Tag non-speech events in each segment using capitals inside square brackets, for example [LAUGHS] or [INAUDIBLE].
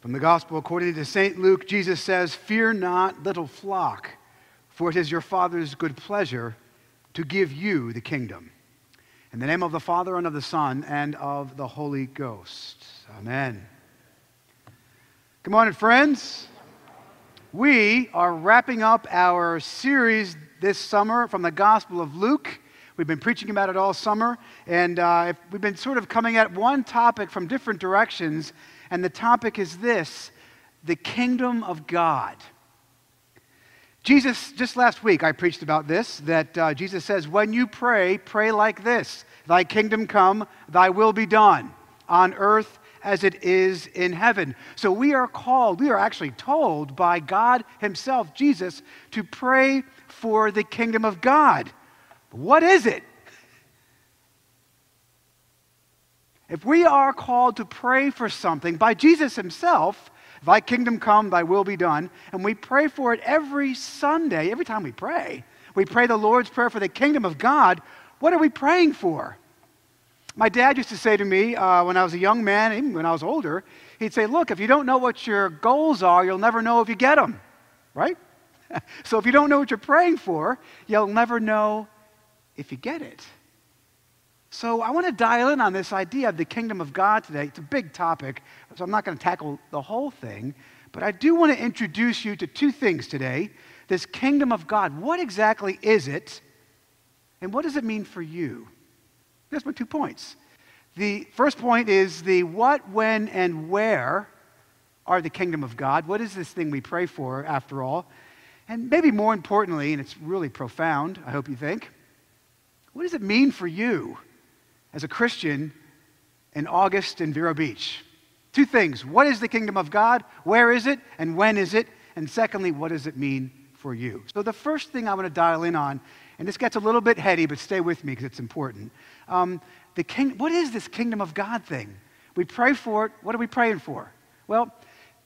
From the Gospel according to St. Luke, Jesus says, Fear not, little flock, for it is your Father's good pleasure to give you the kingdom. In the name of the Father, and of the Son, and of the Holy Ghost. Amen. Good morning, friends. We are wrapping up our series this summer from the Gospel of Luke. We've been preaching about it all summer, and uh, we've been sort of coming at one topic from different directions and the topic is this the kingdom of God. Jesus, just last week, I preached about this that uh, Jesus says, when you pray, pray like this Thy kingdom come, thy will be done on earth as it is in heaven. So we are called, we are actually told by God Himself, Jesus, to pray for the kingdom of God. What is it? If we are called to pray for something by Jesus himself, thy kingdom come, thy will be done, and we pray for it every Sunday, every time we pray, we pray the Lord's Prayer for the kingdom of God, what are we praying for? My dad used to say to me uh, when I was a young man, even when I was older, he'd say, Look, if you don't know what your goals are, you'll never know if you get them, right? [LAUGHS] so if you don't know what you're praying for, you'll never know if you get it. So I want to dial in on this idea of the kingdom of God today. It's a big topic, so I'm not going to tackle the whole thing. But I do want to introduce you to two things today. This kingdom of God, what exactly is it? And what does it mean for you? That's my two points. The first point is the what, when, and where are the kingdom of God. What is this thing we pray for, after all? And maybe more importantly, and it's really profound, I hope you think, what does it mean for you? As a Christian in August in Vero Beach. Two things. What is the kingdom of God? Where is it? And when is it? And secondly, what does it mean for you? So, the first thing I want to dial in on, and this gets a little bit heady, but stay with me because it's important. Um, the king, what is this kingdom of God thing? We pray for it. What are we praying for? Well,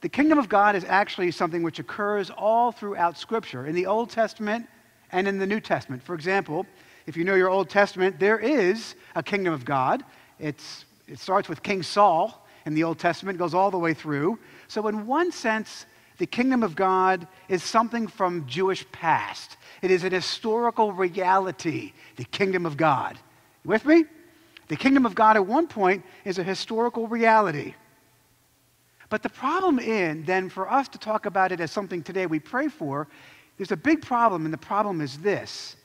the kingdom of God is actually something which occurs all throughout Scripture, in the Old Testament and in the New Testament. For example, if you know your Old Testament, there is a kingdom of God. It's, it starts with King Saul in the Old Testament, goes all the way through. So, in one sense, the kingdom of God is something from Jewish past. It is an historical reality, the kingdom of God. You with me? The kingdom of God at one point is a historical reality. But the problem in, then, for us to talk about it as something today we pray for, there's a big problem, and the problem is this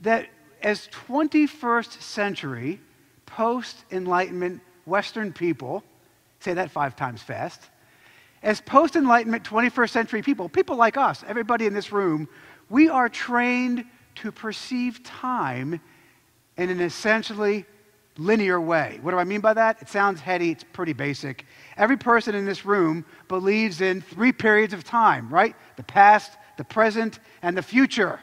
that as 21st century post Enlightenment Western people, say that five times fast, as post Enlightenment 21st century people, people like us, everybody in this room, we are trained to perceive time in an essentially linear way. What do I mean by that? It sounds heady, it's pretty basic. Every person in this room believes in three periods of time, right? The past, the present, and the future.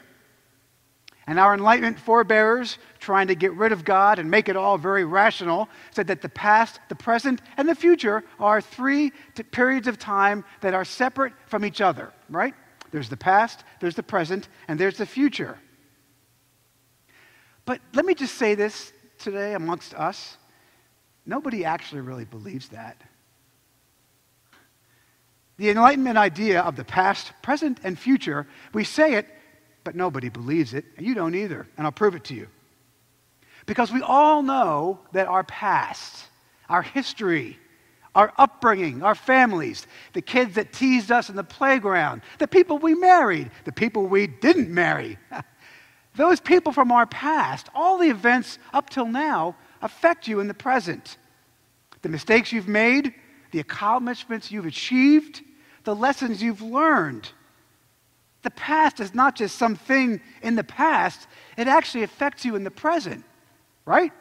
And our Enlightenment forebears, trying to get rid of God and make it all very rational, said that the past, the present, and the future are three t- periods of time that are separate from each other, right? There's the past, there's the present, and there's the future. But let me just say this today amongst us nobody actually really believes that. The Enlightenment idea of the past, present, and future, we say it but nobody believes it, and you don't either, and I'll prove it to you. Because we all know that our past, our history, our upbringing, our families, the kids that teased us in the playground, the people we married, the people we didn't marry, [LAUGHS] those people from our past, all the events up till now affect you in the present. The mistakes you've made, the accomplishments you've achieved, the lessons you've learned. The past is not just something in the past, it actually affects you in the present, right?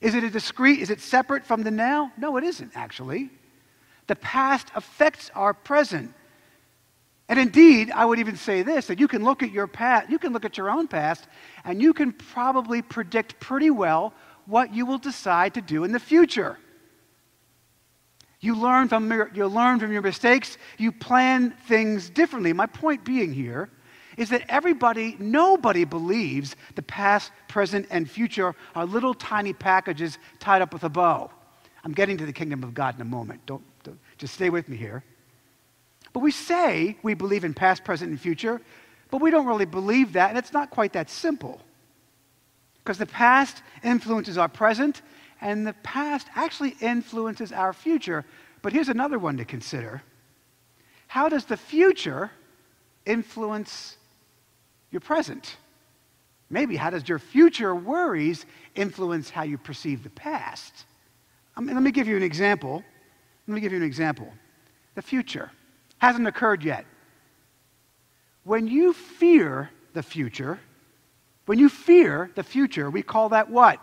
Is it a discrete, is it separate from the now? No, it isn't actually. The past affects our present. And indeed, I would even say this that you can look at your past, you can look at your own past, and you can probably predict pretty well what you will decide to do in the future. You learn from your, you learn from your mistakes. You plan things differently. My point being here is that everybody, nobody believes the past, present, and future are little tiny packages tied up with a bow. I'm getting to the kingdom of God in a moment. Don't, don't Just stay with me here. But we say we believe in past, present, and future, but we don't really believe that, and it's not quite that simple. Because the past influences our present, and the past actually influences our future. But here's another one to consider How does the future influence your present? Maybe how does your future worries influence how you perceive the past? Um, I mean, let me give you an example. Let me give you an example. The future hasn't occurred yet. When you fear the future, when you fear the future, we call that what?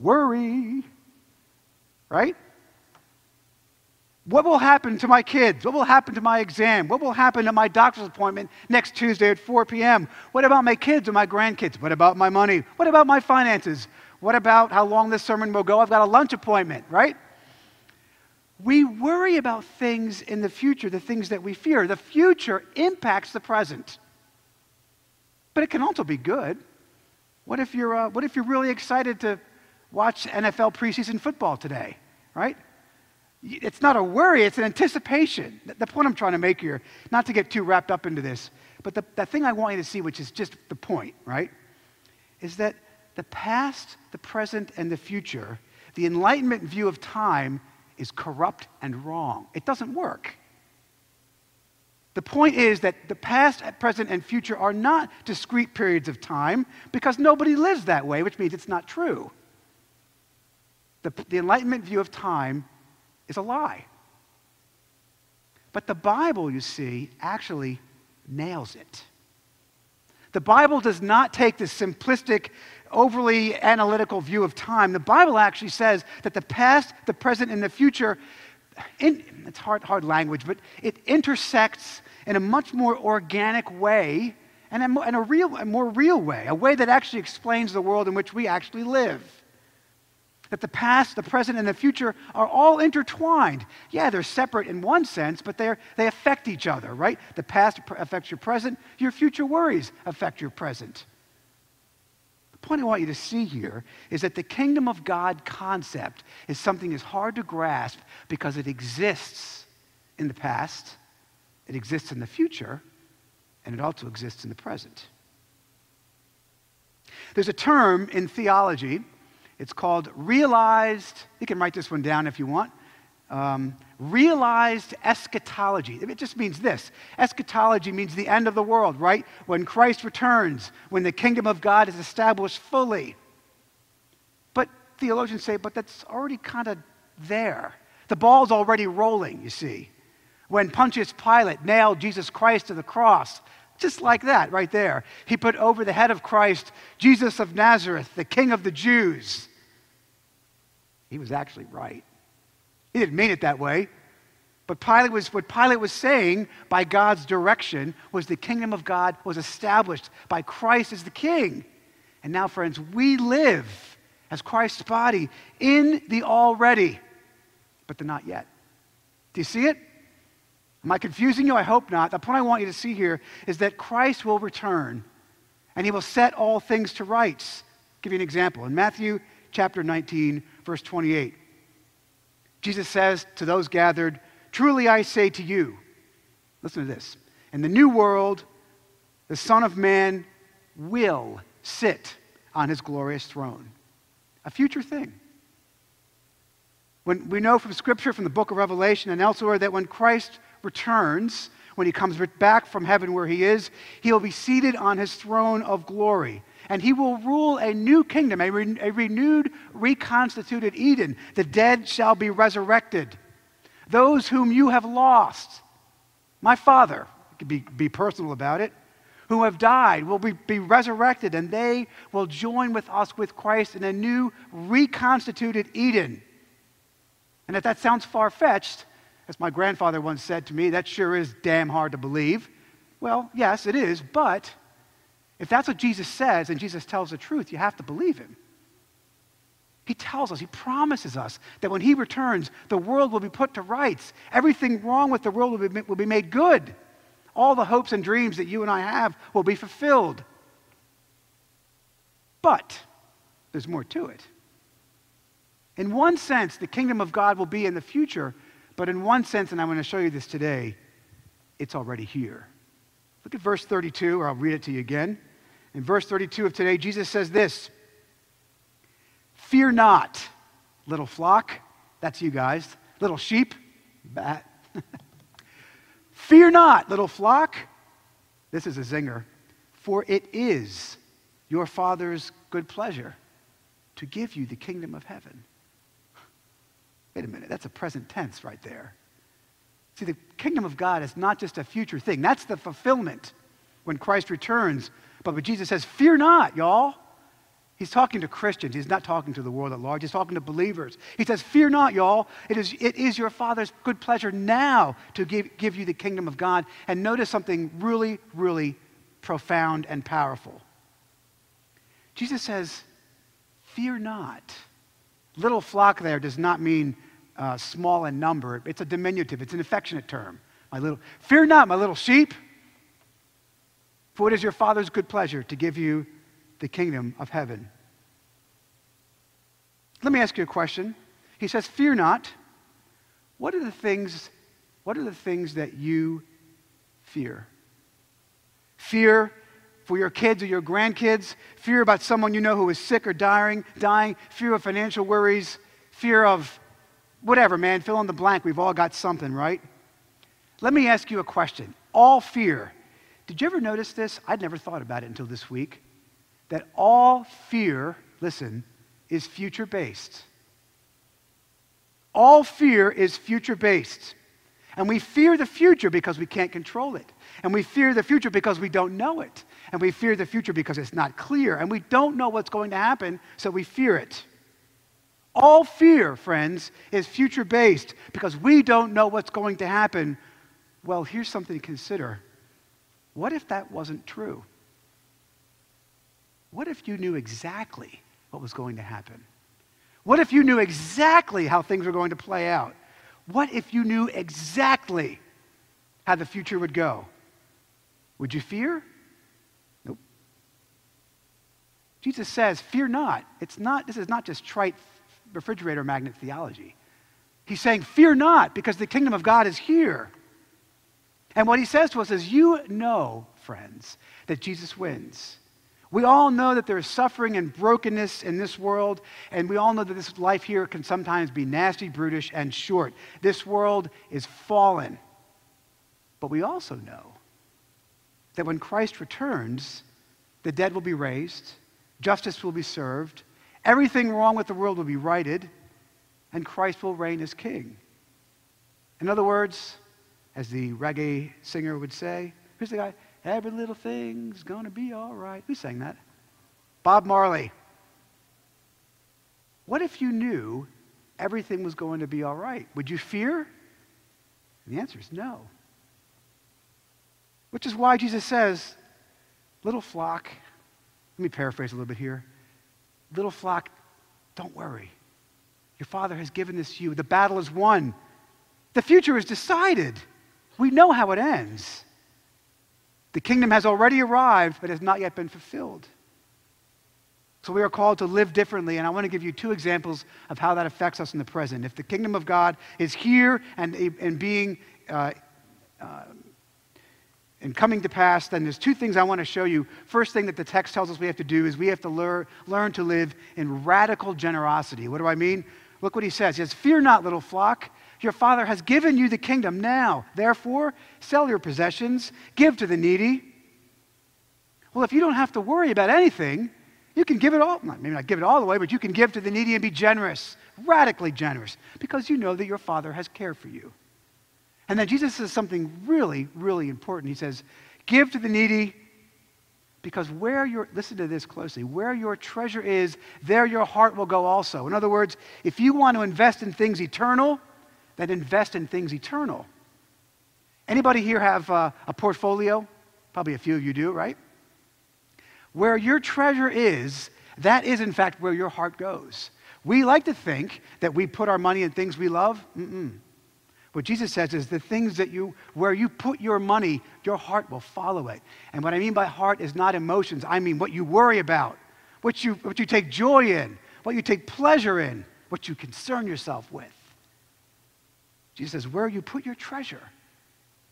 Worry. Right? What will happen to my kids? What will happen to my exam? What will happen at my doctor's appointment next Tuesday at 4 p.m.? What about my kids or my grandkids? What about my money? What about my finances? What about how long this sermon will go? I've got a lunch appointment, right? We worry about things in the future, the things that we fear. The future impacts the present. But it can also be good. What if you're, uh, what if you're really excited to watch NFL preseason football today, right? It's not a worry, it's an anticipation. The point I'm trying to make here, not to get too wrapped up into this, but the, the thing I want you to see, which is just the point, right, is that the past, the present, and the future, the Enlightenment view of time is corrupt and wrong. It doesn't work. The point is that the past, present, and future are not discrete periods of time because nobody lives that way, which means it's not true. The, the Enlightenment view of time is a lie. But the Bible, you see, actually nails it. The Bible does not take this simplistic, overly analytical view of time. The Bible actually says that the past, the present, and the future, in, it's hard, hard language, but it intersects in a much more organic way and in a, real, a more real way, a way that actually explains the world in which we actually live. That the past, the present, and the future are all intertwined. Yeah, they're separate in one sense, but they they affect each other, right? The past affects your present, your future worries affect your present. The point I want you to see here is that the kingdom of God concept is something that's hard to grasp because it exists in the past, it exists in the future, and it also exists in the present. There's a term in theology it's called Realized, you can write this one down if you want. Um, realized eschatology. It just means this eschatology means the end of the world, right? When Christ returns, when the kingdom of God is established fully. But theologians say, but that's already kind of there. The ball's already rolling, you see. When Pontius Pilate nailed Jesus Christ to the cross, just like that, right there. He put over the head of Christ Jesus of Nazareth, the King of the Jews. He was actually right. He didn't mean it that way. But Pilate was, what Pilate was saying by God's direction was the kingdom of God was established by Christ as the king. And now, friends, we live as Christ's body in the already, but the not yet. Do you see it? Am I confusing you? I hope not. The point I want you to see here is that Christ will return and he will set all things to rights. I'll give you an example. In Matthew chapter 19, verse 28, Jesus says to those gathered, Truly I say to you, listen to this, in the new world, the Son of Man will sit on his glorious throne. A future thing. When we know from Scripture, from the book of Revelation and elsewhere, that when Christ returns, when he comes back from heaven where he is, he will be seated on his throne of glory. And he will rule a new kingdom, a, re- a renewed, reconstituted Eden. The dead shall be resurrected. Those whom you have lost, my Father, be, be personal about it, who have died will be, be resurrected, and they will join with us with Christ in a new, reconstituted Eden. And if that sounds far fetched, as my grandfather once said to me, that sure is damn hard to believe. Well, yes, it is, but if that's what Jesus says and Jesus tells the truth, you have to believe him. He tells us, he promises us that when he returns, the world will be put to rights. Everything wrong with the world will be, will be made good. All the hopes and dreams that you and I have will be fulfilled. But there's more to it. In one sense, the kingdom of God will be in the future, But in one sense, and I'm going to show you this today, it's already here. Look at verse 32, or I'll read it to you again. In verse 32 of today, Jesus says this Fear not, little flock. That's you guys. Little sheep. Bat. [LAUGHS] Fear not, little flock. This is a zinger. For it is your Father's good pleasure to give you the kingdom of heaven. Wait a minute, that's a present tense right there. See, the kingdom of God is not just a future thing, that's the fulfillment when Christ returns. But when Jesus says, Fear not, y'all. He's talking to Christians. He's not talking to the world at large. He's talking to believers. He says, Fear not, y'all. It is, it is your Father's good pleasure now to give, give you the kingdom of God. And notice something really, really profound and powerful. Jesus says, Fear not. Little flock there does not mean uh, small in number, it's a diminutive, it's an affectionate term. My little, fear not, my little sheep, for it is your Father's good pleasure to give you the kingdom of heaven. Let me ask you a question. He says, Fear not. What are the things, what are the things that you fear? Fear for your kids or your grandkids, fear about someone you know who is sick or dying, dying, fear of financial worries, fear of whatever, man, fill in the blank. We've all got something, right? Let me ask you a question. All fear. Did you ever notice this? I'd never thought about it until this week. That all fear, listen, is future based. All fear is future based. And we fear the future because we can't control it. And we fear the future because we don't know it. And we fear the future because it's not clear. And we don't know what's going to happen, so we fear it. All fear, friends, is future based because we don't know what's going to happen. Well, here's something to consider. What if that wasn't true? What if you knew exactly what was going to happen? What if you knew exactly how things were going to play out? What if you knew exactly how the future would go? Would you fear? Nope. Jesus says, Fear not. It's not, this is not just trite refrigerator magnet theology. He's saying, Fear not, because the kingdom of God is here. And what he says to us is, You know, friends, that Jesus wins. We all know that there is suffering and brokenness in this world, and we all know that this life here can sometimes be nasty, brutish, and short. This world is fallen. But we also know that when Christ returns, the dead will be raised, justice will be served, Everything wrong with the world will be righted, and Christ will reign as king. In other words, as the reggae singer would say, here's the guy, every little thing's gonna be all right. Who sang that? Bob Marley. What if you knew everything was going to be all right? Would you fear? And the answer is no. Which is why Jesus says, little flock, let me paraphrase a little bit here. Little flock, don't worry. Your Father has given this to you. The battle is won. The future is decided. We know how it ends. The kingdom has already arrived, but has not yet been fulfilled. So we are called to live differently, and I want to give you two examples of how that affects us in the present. If the kingdom of God is here and, and being uh, uh, and coming to pass, then there's two things I want to show you. First thing that the text tells us we have to do is we have to learn, learn to live in radical generosity. What do I mean? Look what he says. He says, Fear not, little flock. Your father has given you the kingdom now. Therefore, sell your possessions, give to the needy. Well, if you don't have to worry about anything, you can give it all, maybe not give it all away, but you can give to the needy and be generous, radically generous, because you know that your father has cared for you. And then Jesus says something really, really important. He says, Give to the needy, because where your, listen to this closely, where your treasure is, there your heart will go also. In other words, if you want to invest in things eternal, then invest in things eternal. Anybody here have uh, a portfolio? Probably a few of you do, right? Where your treasure is, that is in fact where your heart goes. We like to think that we put our money in things we love. Mm-mm. What Jesus says is the things that you, where you put your money, your heart will follow it. And what I mean by heart is not emotions. I mean what you worry about, what you, what you take joy in, what you take pleasure in, what you concern yourself with. Jesus says, Where you put your treasure,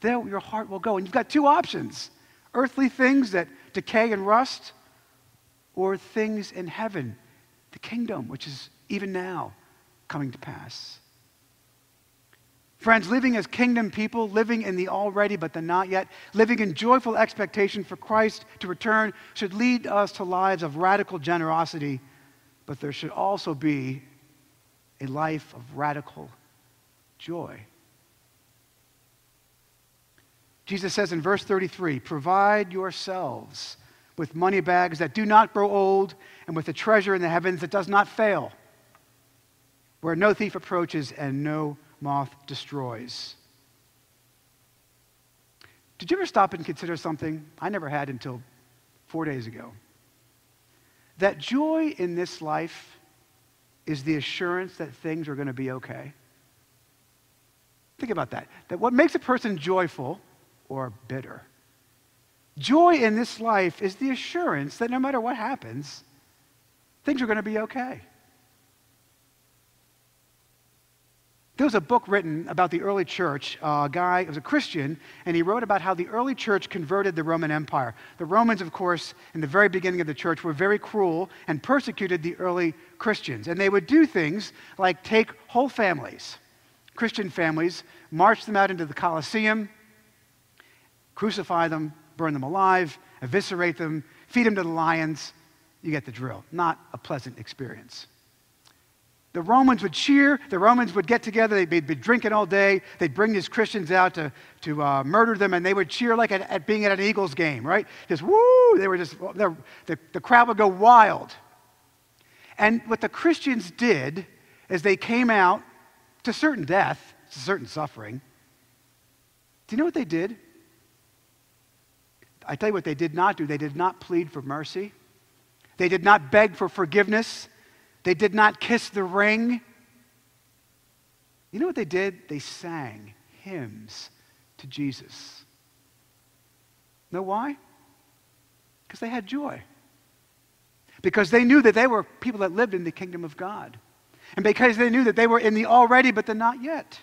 there your heart will go. And you've got two options earthly things that decay and rust, or things in heaven, the kingdom, which is even now coming to pass. Friends, living as kingdom people, living in the already but the not yet, living in joyful expectation for Christ to return should lead us to lives of radical generosity, but there should also be a life of radical joy. Jesus says in verse 33 provide yourselves with money bags that do not grow old and with a treasure in the heavens that does not fail, where no thief approaches and no moth destroys. Did you ever stop and consider something? I never had until four days ago. That joy in this life is the assurance that things are going to be okay. Think about that. That what makes a person joyful or bitter? Joy in this life is the assurance that no matter what happens, things are going to be okay. There was a book written about the early church. Uh, a guy was a Christian, and he wrote about how the early church converted the Roman Empire. The Romans, of course, in the very beginning of the church, were very cruel and persecuted the early Christians. And they would do things like take whole families, Christian families, march them out into the Colosseum, crucify them, burn them alive, eviscerate them, feed them to the lions. You get the drill. Not a pleasant experience. The Romans would cheer. The Romans would get together. They'd be, be drinking all day. They'd bring these Christians out to, to uh, murder them, and they would cheer like at, at, being at an Eagles game, right? Just woo! They were just, the, the crowd would go wild. And what the Christians did is they came out to certain death, to certain suffering. Do you know what they did? I tell you what they did not do. They did not plead for mercy. They did not beg for forgiveness. They did not kiss the ring. You know what they did? They sang hymns to Jesus. Know why? Because they had joy. Because they knew that they were people that lived in the kingdom of God. And because they knew that they were in the already but the not yet.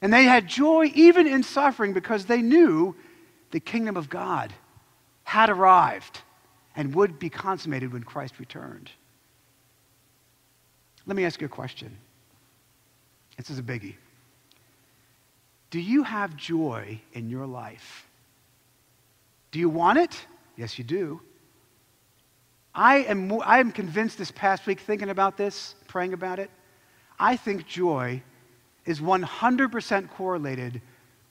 And they had joy even in suffering because they knew the kingdom of God had arrived and would be consummated when Christ returned. Let me ask you a question. This is a biggie. Do you have joy in your life? Do you want it? Yes, you do. I am, I am convinced this past week, thinking about this, praying about it, I think joy is 100% correlated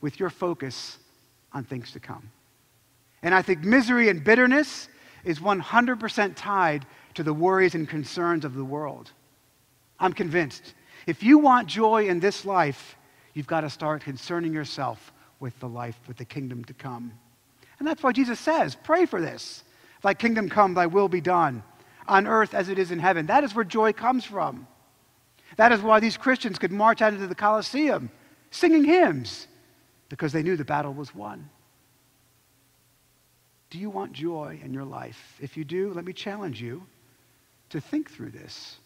with your focus on things to come. And I think misery and bitterness is 100% tied to the worries and concerns of the world. I'm convinced. If you want joy in this life, you've got to start concerning yourself with the life, with the kingdom to come. And that's why Jesus says, pray for this. Thy kingdom come, thy will be done on earth as it is in heaven. That is where joy comes from. That is why these Christians could march out into the Colosseum singing hymns because they knew the battle was won. Do you want joy in your life? If you do, let me challenge you to think through this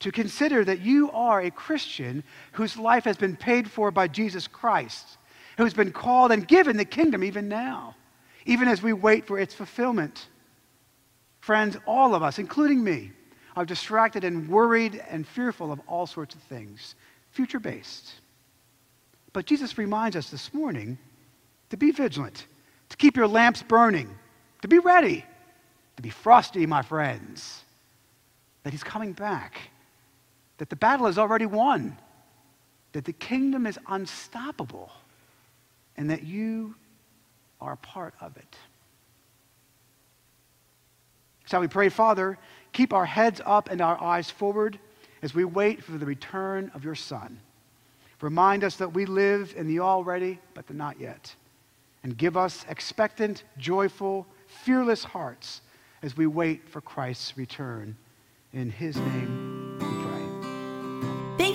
to consider that you are a Christian whose life has been paid for by Jesus Christ, who's been called and given the kingdom even now, even as we wait for its fulfillment. Friends, all of us, including me, are distracted and worried and fearful of all sorts of things, future based. But Jesus reminds us this morning to be vigilant, to keep your lamps burning, to be ready, to be frosty, my friends, that He's coming back that the battle is already won, that the kingdom is unstoppable, and that you are a part of it. So we pray, Father, keep our heads up and our eyes forward as we wait for the return of your Son. Remind us that we live in the already, but the not yet. And give us expectant, joyful, fearless hearts as we wait for Christ's return. In his name.